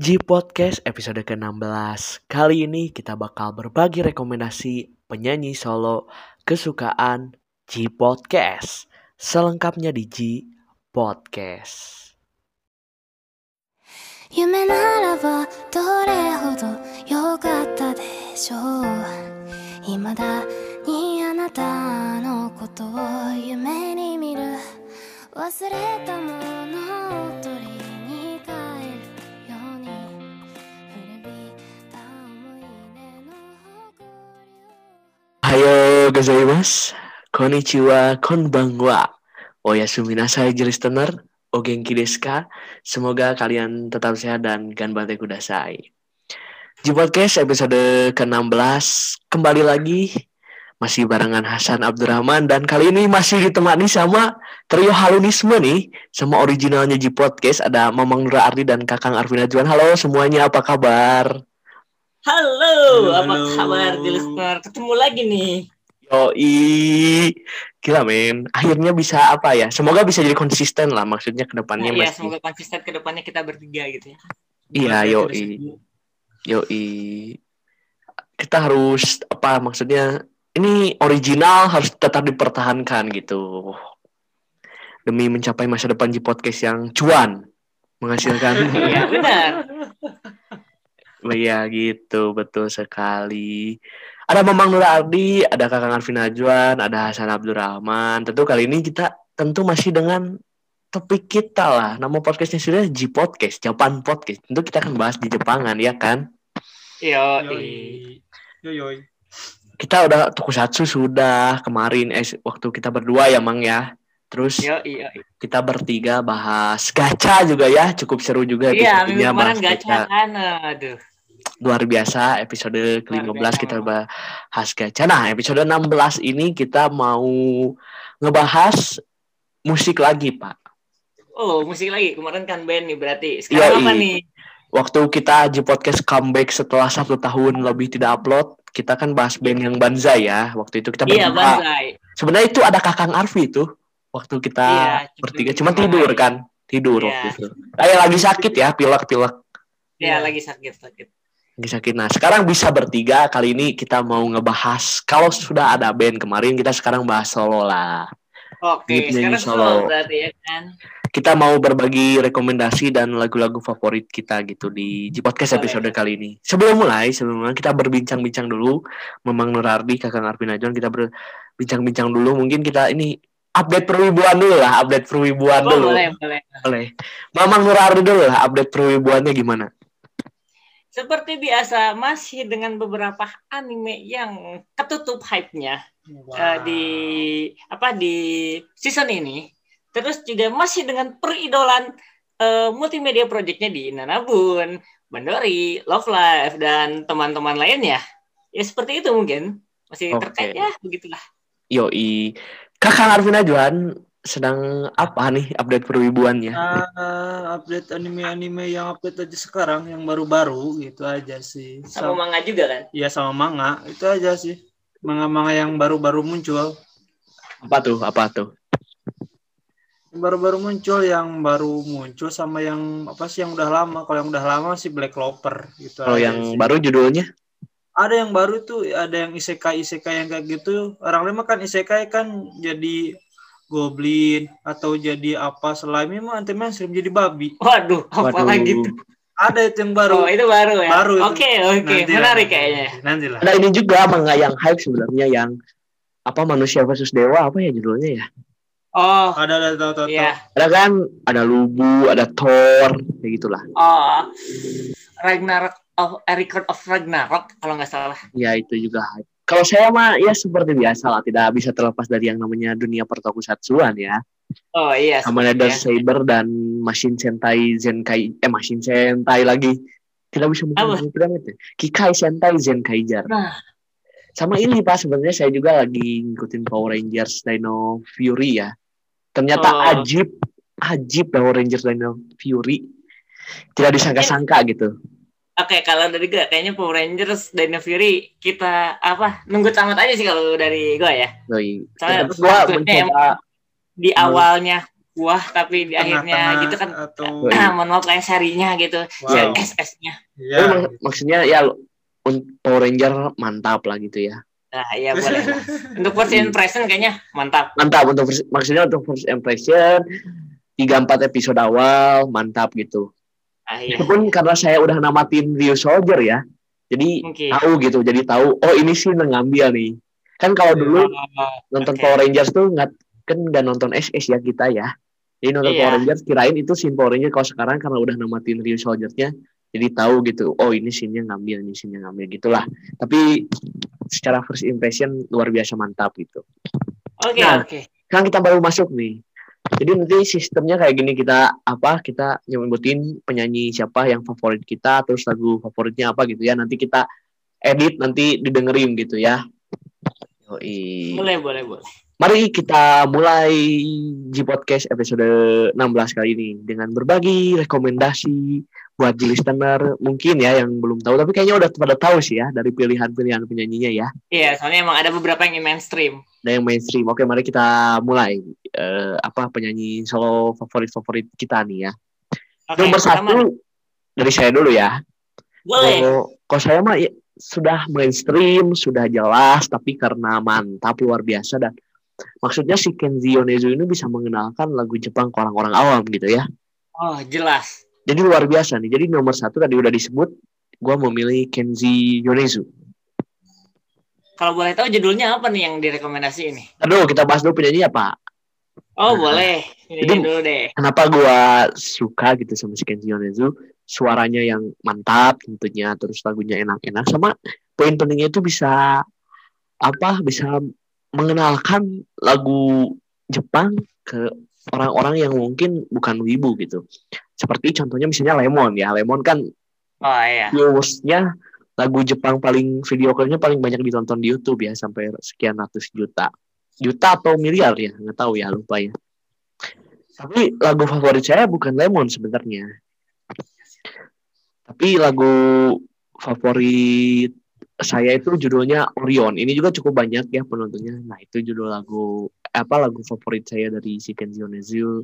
G Podcast episode ke-16. Kali ini kita bakal berbagi rekomendasi penyanyi solo kesukaan G Podcast. Selengkapnya di G Podcast. 夢ならばどれほど良かったでしょう未だにあなたのことを夢に見る忘れたものを取り りを Hayo gozaimasu. Konnichiwa, konbanwa. Oyasumi nasai listener. O genki desu? Semoga kalian tetap sehat dan ganbate kudasai. G Podcast episode ke-16 kembali lagi masih barengan Hasan Abdurrahman dan kali ini masih ditemani sama trio halunisme nih sama originalnya G Podcast ada Mamang Nura Ardi dan Kakang Arvin Najwan. Halo semuanya apa kabar? Halo, Halo, apa kabar di listener? Ketemu lagi nih. Yoi, gila men. Akhirnya bisa apa ya? Semoga bisa jadi konsisten lah. Maksudnya ke depannya Nah, iya, semoga konsisten ke depannya kita bertiga gitu ya. Iya, Bukan yoi. Yoi. Kita harus apa maksudnya? Ini original harus tetap dipertahankan gitu. Demi mencapai masa depan di podcast yang cuan menghasilkan. Iya, benar. Iya gitu, betul sekali. Ada Mamang Nura Ardi, ada Kakang Arvin Najwan, ada Hasan Abdurrahman. Tentu kali ini kita tentu masih dengan topik kita lah. Nama podcastnya sudah G Podcast, Japan Podcast. Tentu kita akan bahas di Jepangan ya kan. Yo, Yoi. Yoi. Kita udah tokusatsu sudah kemarin eh waktu kita berdua ya Mang ya. Terus yo, yo. kita bertiga bahas gacha juga ya, cukup seru juga Iya, minggu kemarin gacha kan. Aduh. Luar biasa episode ke-15 biasa kita bahas gacha. Nah, episode 16 ini kita mau ngebahas musik lagi, Pak. Oh, musik lagi. Kemarin kan band nih berarti. Sekarang Yoi. apa nih? Waktu kita di podcast comeback setelah satu tahun lebih tidak upload, kita kan bahas band yang Banzai ya. Waktu itu kita Iya. Banzai. Sebenarnya itu ada Kakang Arfi itu. Waktu kita Iya, bertiga cuma tidur kan. Tidur Iya. waktu itu. Kayak lagi sakit ya, pilek-pilek. Iya, lagi sakit-sakit. Lagi sakit. Nah, sekarang bisa bertiga. Kali ini kita mau ngebahas kalau sudah ada band kemarin, kita sekarang bahas solo lah. Oke, sekarang solo. solo berarti ya kan. kita mau berbagi rekomendasi dan lagu-lagu favorit kita gitu di, di podcast Boleh. episode kali ini. Sebelum mulai, sebelum mulai kita berbincang-bincang dulu, Memang Nurardi, Kakang Arvin Najwan, kita berbincang-bincang dulu. Mungkin kita ini update perwibuan dulu lah, update perwibuan Oh, dulu. boleh, boleh. Boleh. Mamang Nurardi dulu lah, update perwibuannya gimana? Seperti biasa, masih dengan beberapa anime yang ketutup hype-nya. eh, di apa di season ini. Terus juga masih dengan peridolan eh, multimedia projectnya di Nanabun, Bandori, Love Life dan teman-teman lainnya. Ya seperti itu mungkin masih Oke. terkait ya begitulah. Yoi. Kakang Arvin Najwan sedang apa nih update perwibuannya? Ah, update anime-anime yang update aja sekarang yang baru-baru gitu aja sih. Sama Sama, manga juga kan. ya sama manga itu aja sih. Manga-manga yang baru-baru muncul. Apa tuh? Apa tuh? Yang baru-baru muncul yang baru muncul sama yang apa sih yang udah lama. Kalau yang udah lama sih Black Clover gitu Kalau yang sih. baru judulnya? ada yang baru tuh ada yang isekai isekai yang kayak gitu orang lain mah kan isekai kan jadi goblin atau jadi apa slime mah anti mainstream jadi babi Waduh, apa Waduh. lagi tuh? ada itu yang baru Oh, itu baru ya. Baru. Oke, oke, Nanti lah, menarik nanti. kayaknya. nanti lah Ada ini juga manga yang hype sebenarnya yang apa manusia versus dewa apa ya judulnya ya? Oh, ada ada tahu tahu iya. Ada kan ada Lubu, ada Thor, kayak gitulah. Oh, Ragnarok of A Record of Ragnarok kalau nggak salah. Ya itu juga hype. Kalau saya mah ya seperti biasa lah, tidak bisa terlepas dari yang namanya dunia pertokusatsuan ya. Oh iya. Kamen seperti Rider ya. Saber dan Machine Sentai Zenkai eh Machine Sentai lagi. Tidak bisa Apa? mengatakan itu. Kikai Sentai Zenkaiger. Nah. Sama ini Pak sebenarnya saya juga lagi ngikutin Power Rangers Dino Fury ya. Ternyata Oh. ajib ajib Power Rangers Dino Fury. Tidak disangka-sangka gitu. Oke, kalau dari gue kayaknya Power Rangers Dino Fury kita apa nunggu tamat aja sih kalau dari gue ya. Yoi. Soalnya Terus gua maksudnya mencoba Di awalnya buah tapi di akhirnya Tengah-tengah gitu kan atau Iya. mohon maaf kayak sarinya gitu Wow. SS-nya Iya. Tapi mak- maksudnya ya Power Ranger mantap lah gitu ya. nah ya boleh lah. untuk first impression kayaknya mantap Mantap untuk first- maksudnya untuk first impression tiga empat episode awal mantap gitu. Ah, iya. Itu pun karena saya udah namatin Rio Soldier ya. Jadi mungkin tahu gitu, jadi tahu oh ini sih ngambil nih. Kan kalau dulu Oh, nonton oke. Power Rangers tuh nggak kan nggak nonton SS ya kita ya. Jadi nonton Iya. Power Rangers kirain itu scene Power Rangers kalau sekarang karena udah namatin Rio Soldier-nya jadi tahu gitu. Oh ini scene-nya ngambil, ini scene-nya ngambil gitulah. Tapi secara first impression luar biasa mantap gitu. oke Nah. oke Sekarang kita baru masuk nih. Jadi nanti sistemnya kayak gini kita apa kita nyebutin penyanyi siapa yang favorit kita terus lagu favoritnya apa gitu ya. Nanti kita edit nanti didengerin gitu ya. Yoi. boleh boleh boleh Mari kita mulai G Podcast episode 16 kali ini dengan berbagi rekomendasi buat listener mungkin ya yang belum tahu tapi kayaknya udah pada tahu sih ya dari pilihan-pilihan penyanyinya ya. iya soalnya emang ada beberapa yang mainstream Ada yang mainstream. Oke, mari kita mulai Eh, apa penyanyi solo favorit-favorit kita nih ya. Oke, Nomor satu dari saya dulu ya. boleh Kalau kalau saya mah ya, sudah mainstream, sudah jelas, tapi karena mantap luar biasa dan maksudnya si Kenji Yonezu ini bisa mengenalkan lagu Jepang ke orang-orang awam gitu ya. oh jelas Jadi luar biasa nih. Jadi nomor satu tadi udah disebut, gua memilih Kenji Yonezu. kalau boleh tahu judulnya apa nih yang direkomendasi ini Aduh, kita bahas dulu penyanyi apa? oh Nah. boleh ini Jadi- dulu deh Kenapa gua suka gitu sama si Kenji Yonezu? Suaranya yang mantap tentunya, terus lagunya enak-enak, sama poin pentingnya itu bisa apa? Bisa mengenalkan lagu Jepang ke orang-orang yang mungkin bukan wibu gitu. Seperti contohnya misalnya Lemon ya. Lemon kan oh iya. viewersnya lagu Jepang paling video klipnya paling banyak ditonton di YouTube ya sampai sekian ratus juta. Juta atau miliar ya nggak tahu ya lupa ya. Tapi lagu favorit saya bukan Lemon sebenarnya. Tapi lagu favorit saya itu judulnya Orion. Ini juga cukup banyak ya penontonnya. Nah itu judul lagu apa lagu favorit saya dari si Kenji Yonezu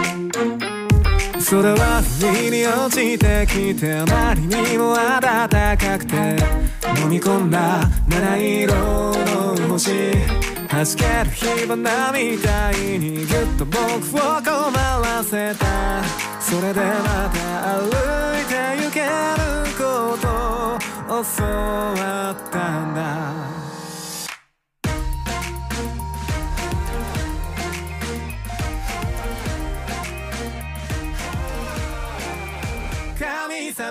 空は不意に落ちてきてあまりにも暖かくて飲み込んだ七色の星弾ける火花みたいにぎゅっと僕を困らせたそれでまた歩いて行けることを教わったんだ 神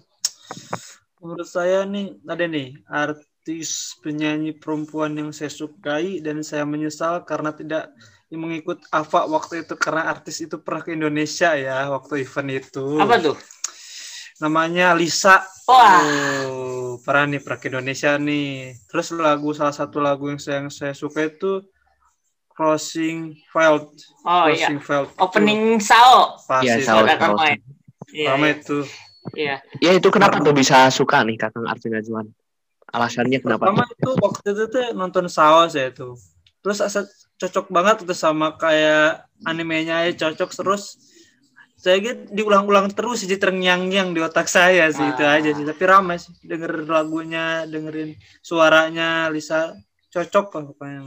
Menurut saya nih ada nih artis penyanyi perempuan yang saya sukai dan saya menyesal karena tidak mengikut Ava waktu itu karena artis itu pernah ke Indonesia ya waktu event itu. apa tuh Namanya Lisa. wah Oh, pernah nih pernah ke Indonesia nih. Terus lagu salah satu lagu yang saya, yang saya suka itu Crossing Field. oh iya Crossing Field. opening sao Pas Iya, itu. Sao, main. iya iya, itu. Iya Ya itu kenapa tuh bisa suka nih Kakang Arvin Azwan? Alasannya kenapa? Pertama itu waktu itu tuh nonton Sawa saya tuh. Terus asa cocok banget tuh sama kayak animenya aja cocok terus saya gitu diulang-ulang terus jadi terngiang-ngiang di otak saya sih itu Ah. aja sih tapi ramai sih denger lagunya dengerin suaranya Lisa cocok lah pokoknya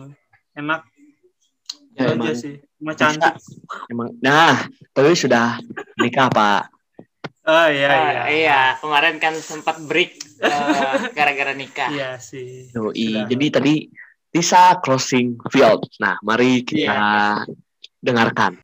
enak Ya, itu aja emang, sih cuma cantik emang. Nah, tapi sudah nikah Pak. Oh iya Ah, iya. iya, kemarin kan sempat break eh, gara-gara nikah. Iya sih. Yoi. Sudah. Jadi tadi Tisa closing field. Nah, mari kita Iya. dengarkan.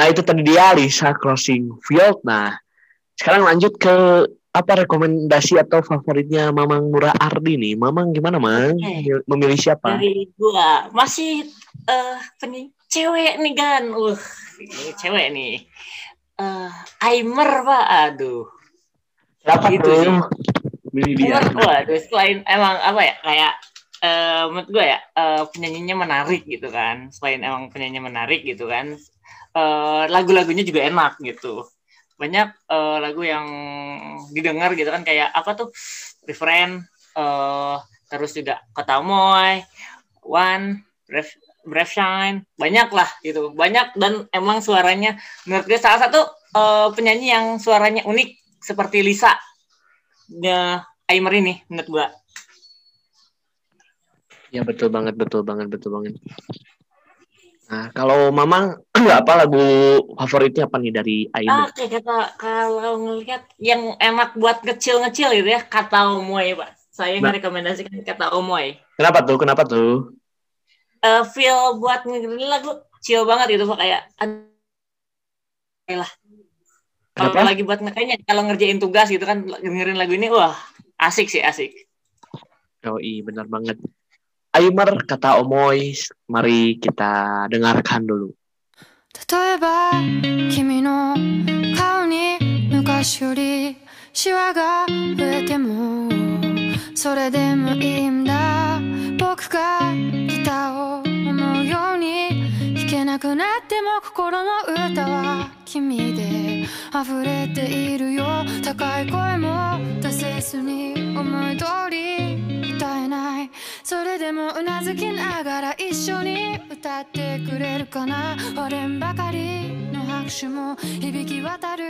Nah, itu tadi dia Lisa Crossing Field. Nah, sekarang lanjut ke apa rekomendasi atau favoritnya Mamang Nura Ardi nih. Mamang gimana, Mang? Memilih siapa? Dari gua masih eh penyi cewek nih kan. Uh, ini cewek nih. Eh Aimer, Pak. Aduh. Siapa gitu tuh? sih. Milih dia. Aimer, waduh, selain emang apa ya kayak eh menurut gue ya eh, penyanyinya menarik gitu kan. Selain emang penyanyinya menarik gitu kan. eh lagu-lagunya juga enak gitu. Banyak eh, lagu yang didengar gitu kan kayak apa tuh? Refrain eh terus juga Kota Moy, One, Brave, Brave Shine, banyak lah gitu. Banyak dan emang suaranya menurut gue salah satu eh, penyanyi yang suaranya unik seperti Lisa. Ya, Aimer ini menurut gua. Ya betul banget, betul banget, betul banget. Nah, kalau Mamang nggak apa lagu favoritnya apa nih dari Aida? Oke, kata kalau ngelihat yang enak buat ngecil-ngecil gitu ya, kata Omoy, Pak. Saya Nah. merekomendasikan kata Omoy. Kenapa tuh? Kenapa tuh? Eh, feel buat ngedengerin lagu chill banget gitu, Pak. Kayak lah. Kalau lagi buat ngekayaknya kalau ngerjain tugas gitu kan dengerin lagu ini wah asik sih asik. Oh iya, benar banget. Aimer kata Omoy, mari kita dengarkan dulu. 例えば君の顔に昔よりシワが増えてもそれでもいいんだ僕がギターを思うように弾けなくなっても心の歌は君で溢れているよ高い声も出せずに思い通り歌えないそれでもうなずきながら一緒に歌ってくれるかな？割れんばかりの拍手も響き渡る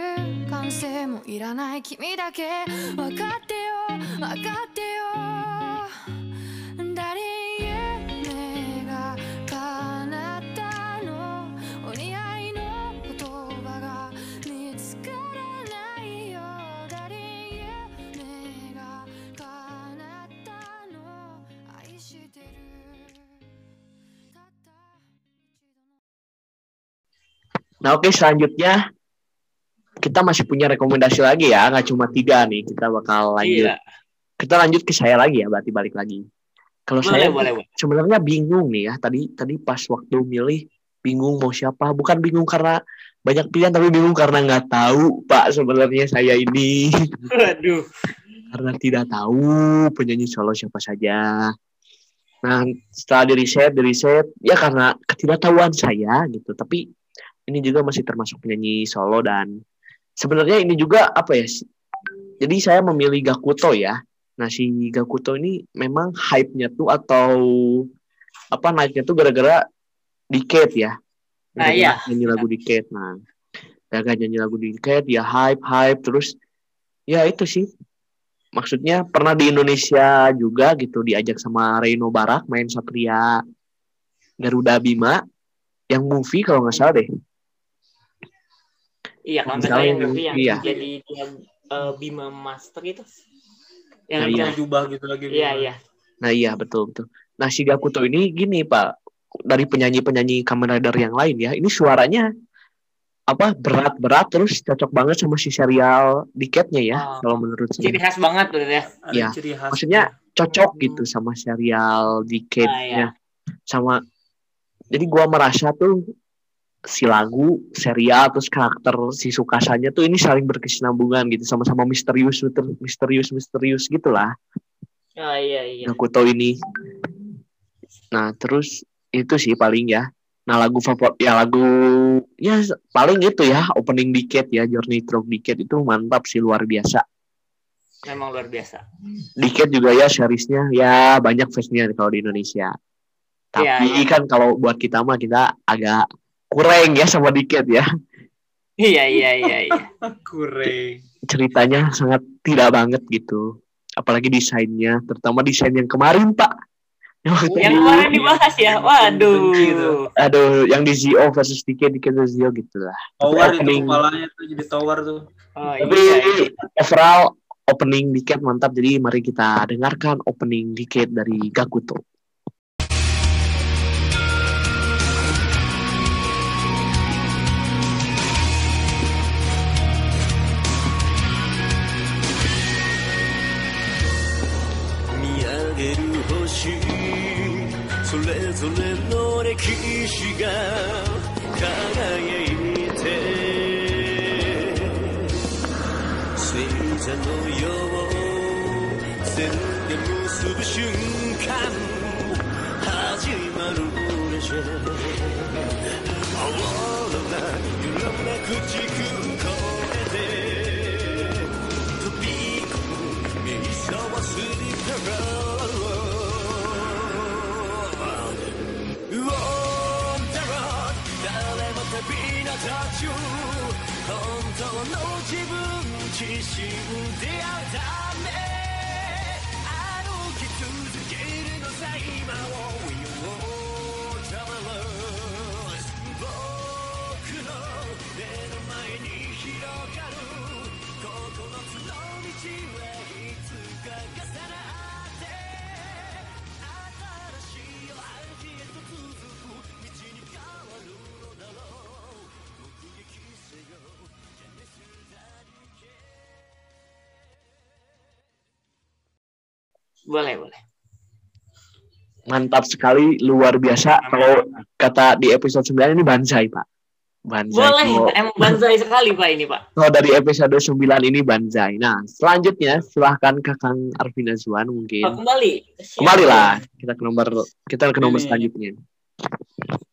歓声もいらない君だけ。分かってよ分かってよ誰夢 Nah oke selanjutnya kita masih punya rekomendasi lagi ya, nggak cuma tiga nih. Kita bakal lanjut. Iya. Kita lanjut ke saya lagi ya, berarti balik lagi. Kalau saya boleh, sebenarnya bingung nih ya. Tadi tadi pas waktu milih bingung mau siapa. Bukan bingung karena banyak pilihan, tapi bingung karena nggak tahu Pak sebenarnya saya ini. Waduh. karena tidak tahu penyanyi solo siapa saja. Nah, setelah di riset, di riset, ya karena ketidaktahuan saya gitu. Tapi ini juga masih termasuk penyanyi solo dan sebenarnya ini juga apa ya? Jadi saya memilih Gakuto ya. Nah, si Gakuto ini memang hype-nya tuh atau apa naiknya tuh gara-gara Decade ya. Nah, iya. Nyanyi lagu Decade. Nah, gara-gara nyanyi lagu Decade, ya hype, hype terus ya itu sih maksudnya pernah di Indonesia juga gitu diajak sama Reino Barak main Satria Garuda Bima yang movie kalau nggak salah deh. Iya, kalau nggak Misalnya salah yang yang- iya. jadi dia eh, Bima Master itu. Yang Nah, iya. Pakai jubah gitu lagi. Iya, iya. Nah iya betul betul. Nah si Gakuto ini gini pak dari penyanyi-penyanyi Kamen Rider yang lain ya ini suaranya apa berat-berat terus cocok banget sama si serial Diketnya ya Oh. kalau menurut Ciri saya khas banget berarti ya. Iya. ciri khas. maksudnya cocok Hmm. gitu sama serial Ah, Diketnya sama jadi gua merasa tuh si lagu serial terus karakter si Sukasanya tuh ini saling berkesinambungan gitu sama-sama misterius misterius misterius gitulah Oh iya iya. Nakuto ini. Nah, terus itu sih paling ya. Nah, lagu favorit ya lagu ya paling itu ya opening Decade ya Journey Through Decade itu mantap sih luar biasa. Memang luar biasa. Decade juga ya seriesnya ya banyak fansnya kalau di Indonesia. Tapi Iya, iya. kan kalau buat kita mah kita agak kurang ya sama Decade ya. Iya iya iya iya. Kurang. Ceritanya sangat tidak banget gitu. Apalagi desainnya, terutama desain yang kemarin, Pak. Yang waktu Yang di- kemarin dibahas ya. Waduh. aduh yang di Zio versus Dike Dike versus Zio gitu lah Tower itu Opening. kepalanya tuh jadi tower tuh. Oh tapi iya. iya. overall opening Dike mantap jadi mari kita dengarkan opening Dike dari Gakuto 本当の自分自身出会うため Boleh boleh. mantap sekali luar biasa kalau kata di episode 9 ini banzai Pak banzai Boleh. kalau, Emang banzai sekali Pak ini Pak. kalau dari episode 9 ini banzai nah selanjutnya silahkan Kakang Arvina Zuan Oh, mungkin kembali. Siap. kembali lah kita ke nomor kita ke nomor Ini. selanjutnya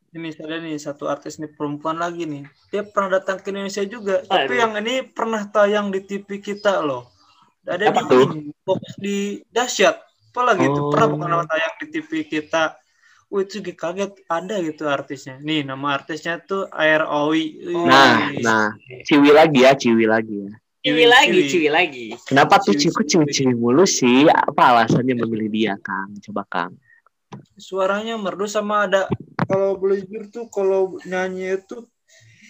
Ini ada nih satu artis nih perempuan lagi nih. Dia pernah datang ke Indonesia juga, tapi Aduh. yang ini pernah tayang di TV kita loh. Ada Apa di tuh? fokus di dahsyat. Apalagi itu Oh. pernah bukan nama tayang di TV kita. Wih itu kaget ada gitu artisnya. Nih nama artisnya tuh Air Owi. Wih. nah nah ciwi lagi ya ciwi lagi ya Ciwi lagi, ciwi lagi. kenapa tuh Ciwi, ciwi ciwi ciwi mulu sih apa alasannya memilih dia Kang coba Kang suaranya merdu sama ada kalau jujur tuh kalau nyanyi itu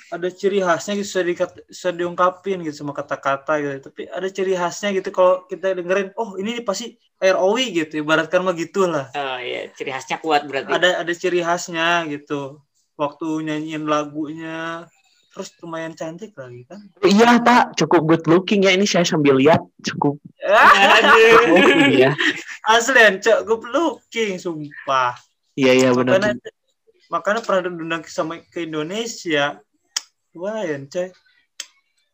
ada ciri khasnya gitu bisa, dikat- bisa diungkapin gitu sama kata-kata gitu tapi ada ciri khasnya gitu kalau kita dengerin oh ini pasti ROW gitu ibaratkan mah gitulah Oh iya, ciri khasnya kuat berarti. ada ada ciri khasnya gitu waktu nyanyiin lagunya terus lumayan cantik lagi kan Iya Pak, cukup good looking ya ini saya sambil lihat cukup Aduh. good looking ya. asli cok good looking sumpah Iya iya benar. makanya makanya pernah diundang sama ke Indonesia lumayan coy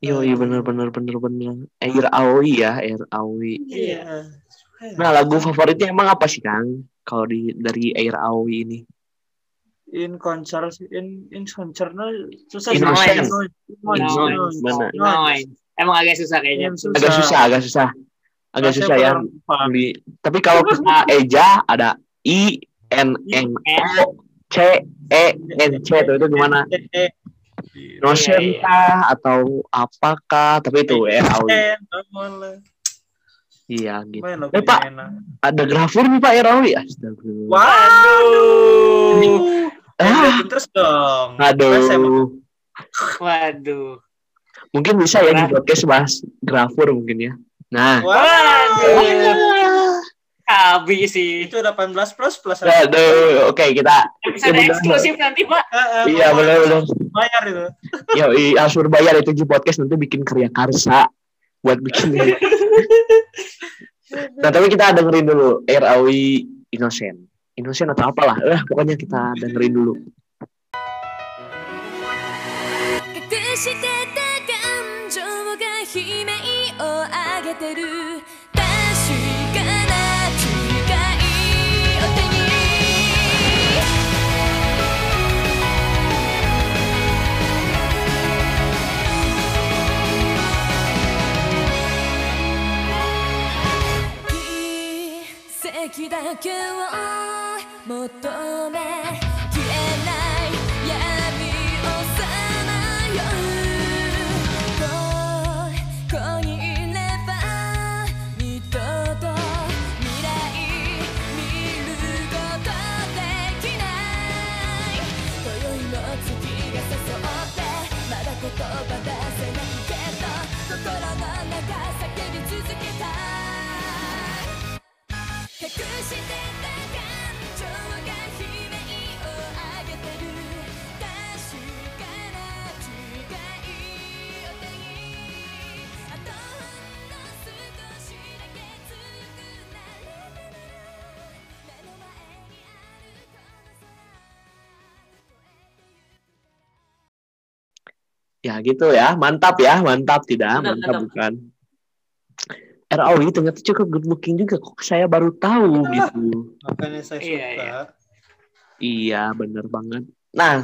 Iya iya benar benar benar benar. Air Aoi ya, Air Aoi. iya Nah lagu favoritnya emang apa sih Kang? Kalau di dari Air Aoi ini? in concert in in concert no, susah. Innocent. Benar. Nine. Emang agak susah kayaknya. Agak susah, agak susah. Agak susah ya. Di, tapi kalau kita eja ada I N N O C E N C itu itu gimana? Iya, iya. kah atau apakah? Tapi itu Air Aoi. Iya gitu. Eh, Pak. Ada grafur nih Pak Air Aoi. Astagfirullah. Waduh. Saya Ah. terus dong. Aduh. Waduh. Mungkin bisa ya di podcast bahas grafur mungkin ya. Nah. Waduh. Kabi sih. Itu 18 plus plus. Aduh, oke kita Episode benar. eksklusif nanti, Pak. Heeh, iya mau benar-benar. Bayar itu. Ya, iya, harus berbayar itu di podcast nanti bikin karya karsa buat bikin. nah, tapi kita dengerin dulu RAW Innocent. Innocent atau apalah. Eh, pokoknya kita dengerin dulu. 隠してた感情が悲鳴を上げてる けを求め Ya gitu ya, mantap ya, mantap tidak, Mantap, mantap, mantap. bukan. RAW ternyata cukup good looking juga kok saya baru tahu gitu. Makanya saya Iya, suka. iya. Iya, bener banget. Nah,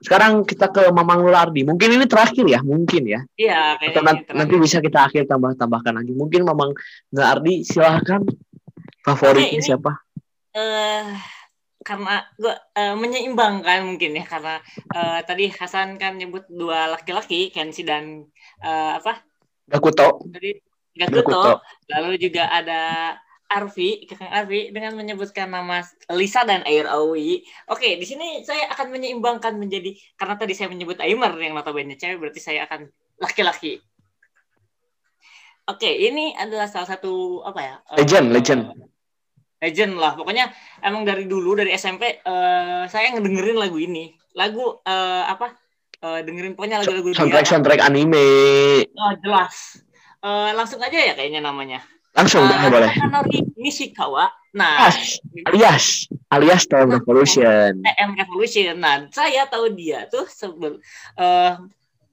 sekarang kita ke Mamang Lulardi. Mungkin ini terakhir ya, mungkin ya. Iya, Atau kayaknya nan- ini nanti bisa kita akhir tambah-tambahkan lagi. Mungkin Mamang Lulardi silahkan favoritnya siapa? eh karena gua eh, menyeimbangkan mungkin ya karena eh, tadi Hasan kan nyebut dua laki-laki Kenshi dan eh, apa Gakuto. tadi Gakuto. Gakuto lalu juga ada Arfi Kakang Arfi dengan menyebutkan nama Lisa dan Air Aoi oke di sini saya akan menyeimbangkan menjadi karena tadi saya menyebut Aimer yang notabene cewek berarti saya akan laki-laki oke ini adalah salah satu apa ya eh, Legend, legend. Legend lah. Pokoknya emang dari dulu dari SMP eh, saya ngedengerin lagu ini. Lagu eh, apa? Eh, dengerin pokoknya lagu-lagu Soundtrack dia. Soundtrack anime. Oh, jelas. Eh, langsung aja ya kayaknya namanya. Langsung Eh, boleh, boleh. Nishikawa. Nah Alias, alias, alias Time Revolution. TM Revolution. Nah saya tahu dia tuh sebel eh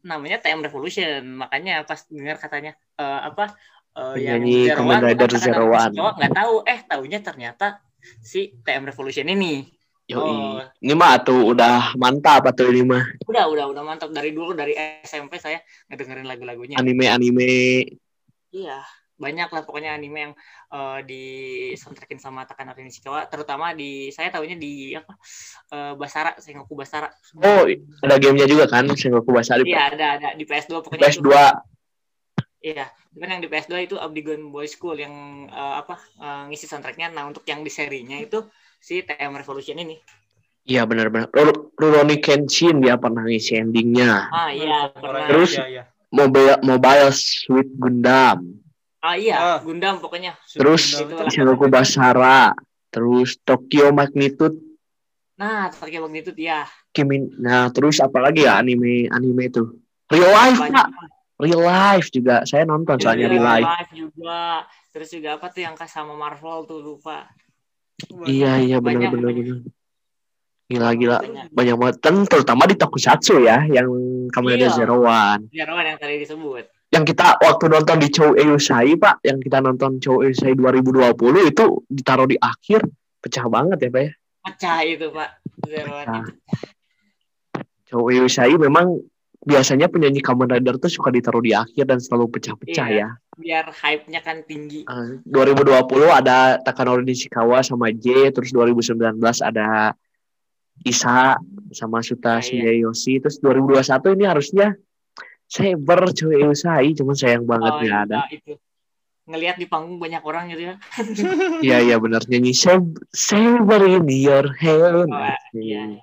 namanya TM Revolution. Makanya pas dengar katanya eh, apa eh, yang Zero Kamen One, Rider Zero One. Nggak tahu eh taunya ternyata si TM Revolution ini Yoi. Oh. Ini mah tuh udah mantap atau ini mah udah udah udah mantap dari dulu dari SMP saya ngedengerin lagu-lagunya anime-anime. iya banyak lah pokoknya anime yang eh, di soundtrackin sama Takanori Nishikawa terutama di saya tahunya di apa eh, Basara Sengoku Basara Oh, ada gamenya juga kan, Sengoku Basari. iya ada ada di PS2 pokoknya PS2. itu iya cuman yang di PS2 itu Abdigon Boy School yang eh, apa eh, ngisi soundtracknya nah untuk yang di serinya itu si TM Revolution ini Iya benar-benar. Ru- Rurouni Kenshin dia pernah ngisi endingnya. ah iya pernah Terus? Iya, iya. Mobile Mobile Suit Gundam. ah iya Ah. Gundam pokoknya Terus Itulah. Sengoku Basara. Terus Tokyo Magnitude nah pakai magnitude ya Kimin. Nah, terus apalagi ya anime anime itu? Real Life, banyak Pak. Real Life juga. Saya nonton soalnya Iya, Real Life. Live juga terus juga apa tuh yang sama Marvel tuh lupa Iya, iya benar benar benar. Gila gila. Banyak. Banyak banget. Dan terutama di Tokusatsu ya yang Kamen Rider Iya. Zero One. Jarawan yang tadi disebut yang kita waktu nonton di Chow Eusai Pak, yang kita nonton Chow Eusai 2020 itu ditaruh di akhir, pecah banget ya Pak ya. pecah itu pak Pecah. itu Chow Eusai memang biasanya penyanyi Kamen Rider tuh suka ditaruh di akhir dan selalu pecah-pecah Iya. ya. biar hype-nya kan tinggi Eh, 2020 ada Takanori Nishikawa sama J, terus 2019 ada Isa sama Suta Ah, iya. Shigeyoshi, terus 2021 ini harusnya Saber Chow Eusai, cuman sayang banget Oh, iya, ada. itu ngelihat di panggung banyak orang gitu ya Iya iya benar nyanyi Sab- Saber in your hand. Oh, iya, iya.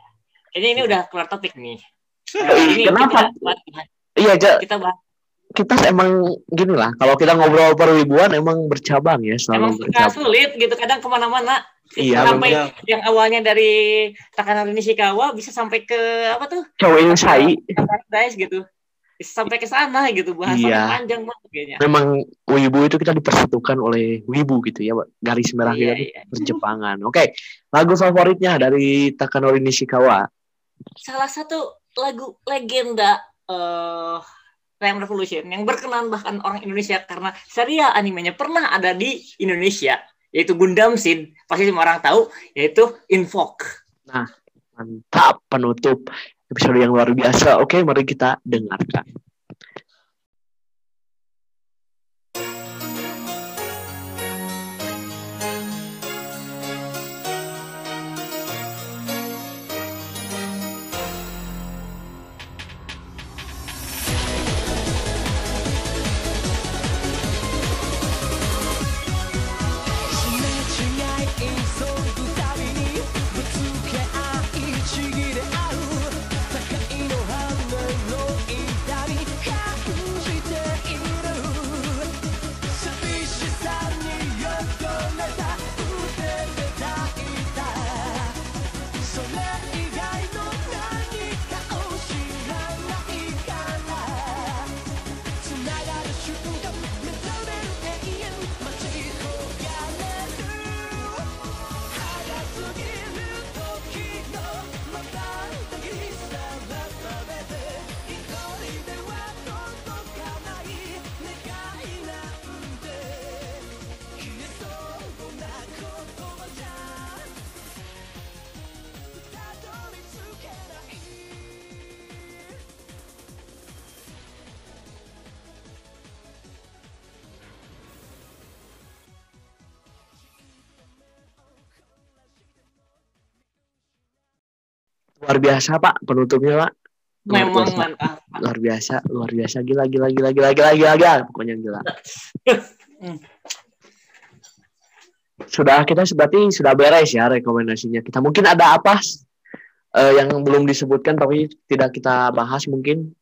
Ini ini udah keluar topik nih. Ini kenapa? kita Iya, Ja, kita bahas kita emang gini lah. Kalau kita ngobrol perwibuan emang bercabang ya, emang selalu suka bercabang. sulit gitu kadang ke mana-mana Iya, sampai bener. yang awalnya dari Takanori Nishikawa bisa sampai ke apa tuh Cowok Insai Paradise gitu bisa sampai ke sana gitu bahasannya Iya. panjang banget kayaknya memang wibu itu kita dipersatukan oleh wibu gitu ya, garis merah Iya, kita iya. berjepangan. Oke, lagu favoritnya dari Takanori Nishikawa. salah satu lagu legenda eh Time Revolution yang berkenan bahkan orang Indonesia karena serial animenya pernah ada di Indonesia yaitu Gundam Seed pasti semua orang tahu yaitu Invoke Mantap penutup episode yang luar biasa. Oke, mari kita dengarkan. Luar biasa Pak penutupnya Pak. Luar memang biasa. mantap Luar biasa, luar biasa gila gila gila gila gila gila, gila. pokoknya gila. Sudah kita berarti sudah beres ya rekomendasinya. Kita mungkin ada apa eh, yang belum disebutkan tapi tidak kita bahas mungkin.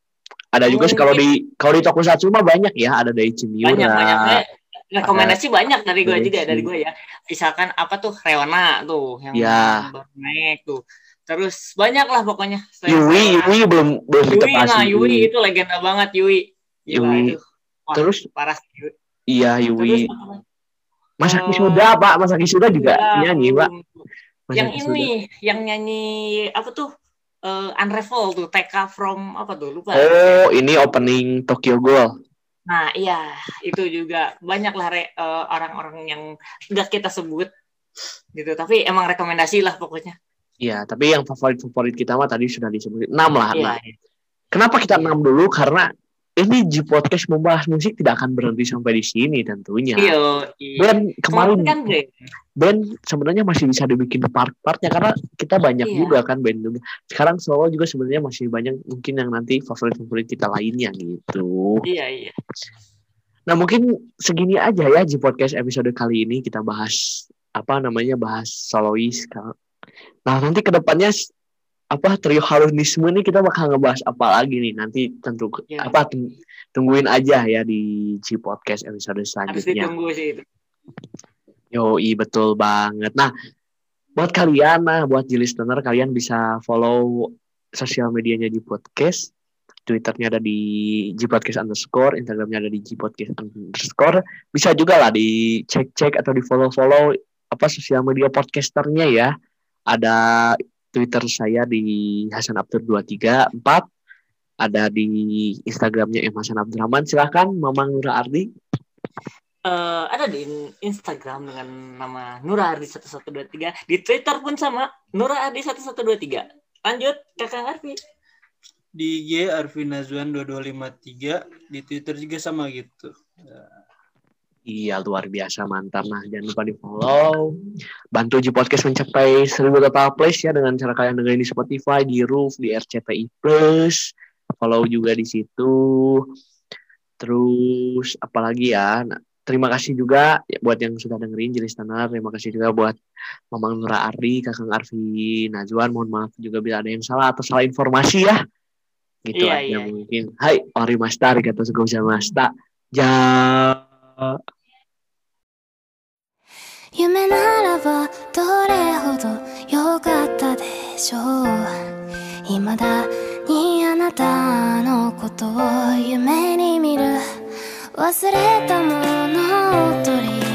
Ada juga sih kalau di kalau di Tokusatsu mah banyak ya, ada Daichi Miura. banyak banyak rekomendasi banyak dari gue juga dari gue ya misalkan apa tuh Reona tuh yang Ya. naik tuh terus banyak lah pokoknya Yui. Yui belum belum Yui ditepasi. nah Yui itu legenda banget Yui Gila, Yui. itu. Wah, Terus parah Yui. iya Yui. apa? Masaki Eh, Suda Pak, Masaki Suda juga Ya, nyanyi Pak. belum. yang Masaki Suda. ini yang nyanyi apa tuh Eh, Unravel tuh TK from apa tuh lupa Oh, ini opening Tokyo Ghoul. Nah, iya, itu juga banyak lah re- eh, orang-orang yang nggak kita sebut gitu. Tapi emang rekomendasi lah pokoknya. Iya, tapi yang favorit-favorit kita mah tadi sudah disebut. 6 lah, Iya, 6. Kenapa kita 6 dulu? Karena ini G Podcast membahas musik tidak akan berhenti sampai di sini tentunya. iya. iya. Ben kemarin kan band sebenarnya masih bisa dibikin part-partnya karena kita banyak Iya. juga kan band juga. Sekarang solo juga sebenarnya masih banyak mungkin yang nanti favorit-favorit kita lainnya gitu. Iya, iya. Nah mungkin segini aja ya G Podcast episode kali ini kita bahas apa namanya bahas solois. Nah nanti ke depannya apa trio halunisme ini kita bakal ngebahas apa lagi nih nanti tentu Iya. apa tung- tungguin aja ya di G Podcast episode Harus selanjutnya. ditunggu sih itu. Yoi betul banget. Nah buat kalian nah buat G listener kalian bisa follow sosial medianya di podcast. Twitternya ada di G Podcast underscore, Instagramnya ada di G Podcast underscore. Bisa juga lah dicek-cek atau di follow-follow apa sosial media podcasternya ya. Ada Twitter saya di Hasan Abdur 234 ada di Instagramnya M Hasan Abdurrahman. Silahkan Mamang Nura Ardi. Eh, ada di Instagram dengan nama Nura Ardi 1123. Di Twitter pun sama Nura Ardi 1123. Lanjut Kakak Arfi. Di IG Arfi Nazwan 2253, di Twitter juga sama gitu. Iya luar biasa mantap. Nah jangan lupa di follow Bantu Uji Podcast mencapai seribu total plays ya Dengan cara kalian dengerin di Spotify, di Roof, di RCTI Plus. Follow juga di situ. Terus apalagi ya? Nah, Terima kasih juga ya buat yang sudah dengerin jelas tenar Terima kasih juga buat Mamang Nura Ari, Kakang Arfi Najwan. Mohon maaf juga bila ada yang salah atau salah informasi ya. Gitu iya, aja iya. mungkin. Hai, orimashita, arigatou gozaimashita Jauh. 夢ならばどれほど良かったでしょう。未だにあなたのことを夢に見る。忘れたものを取り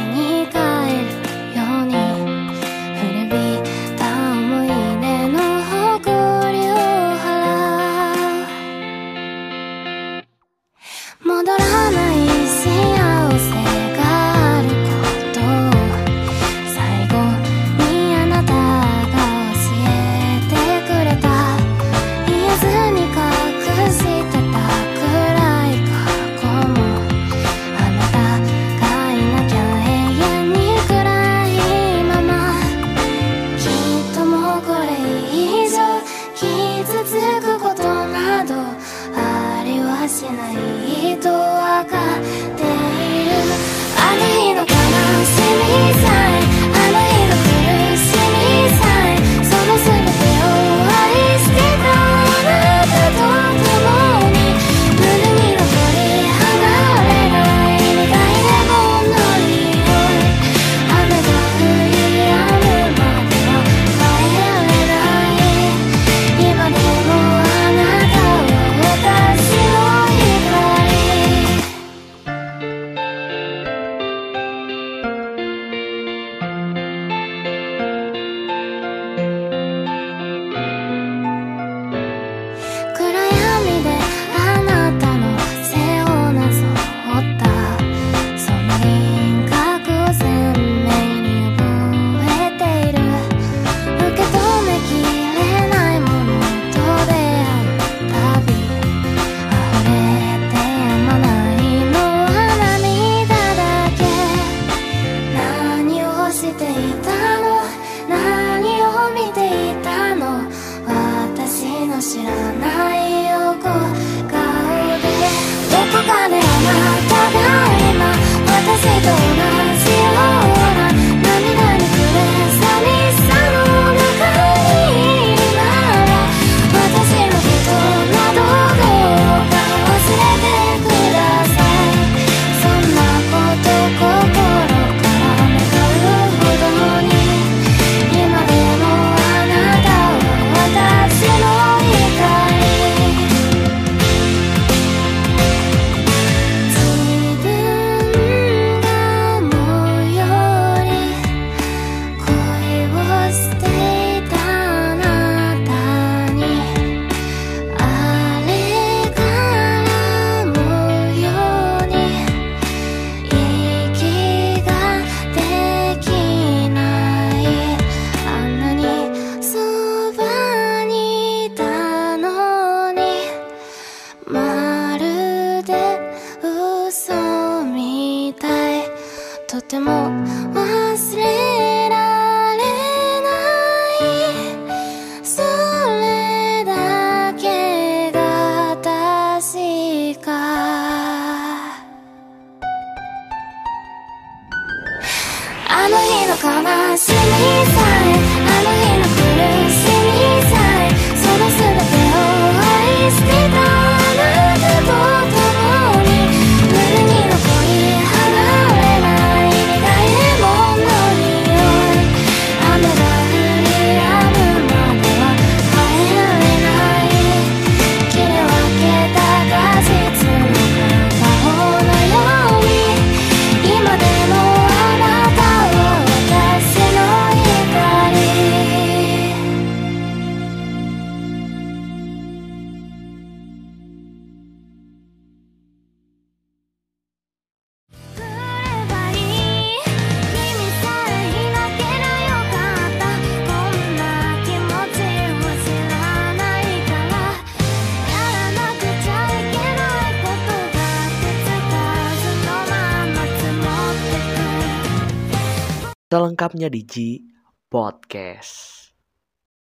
あの日の悲しみさえ lengkapnya di G Podcast.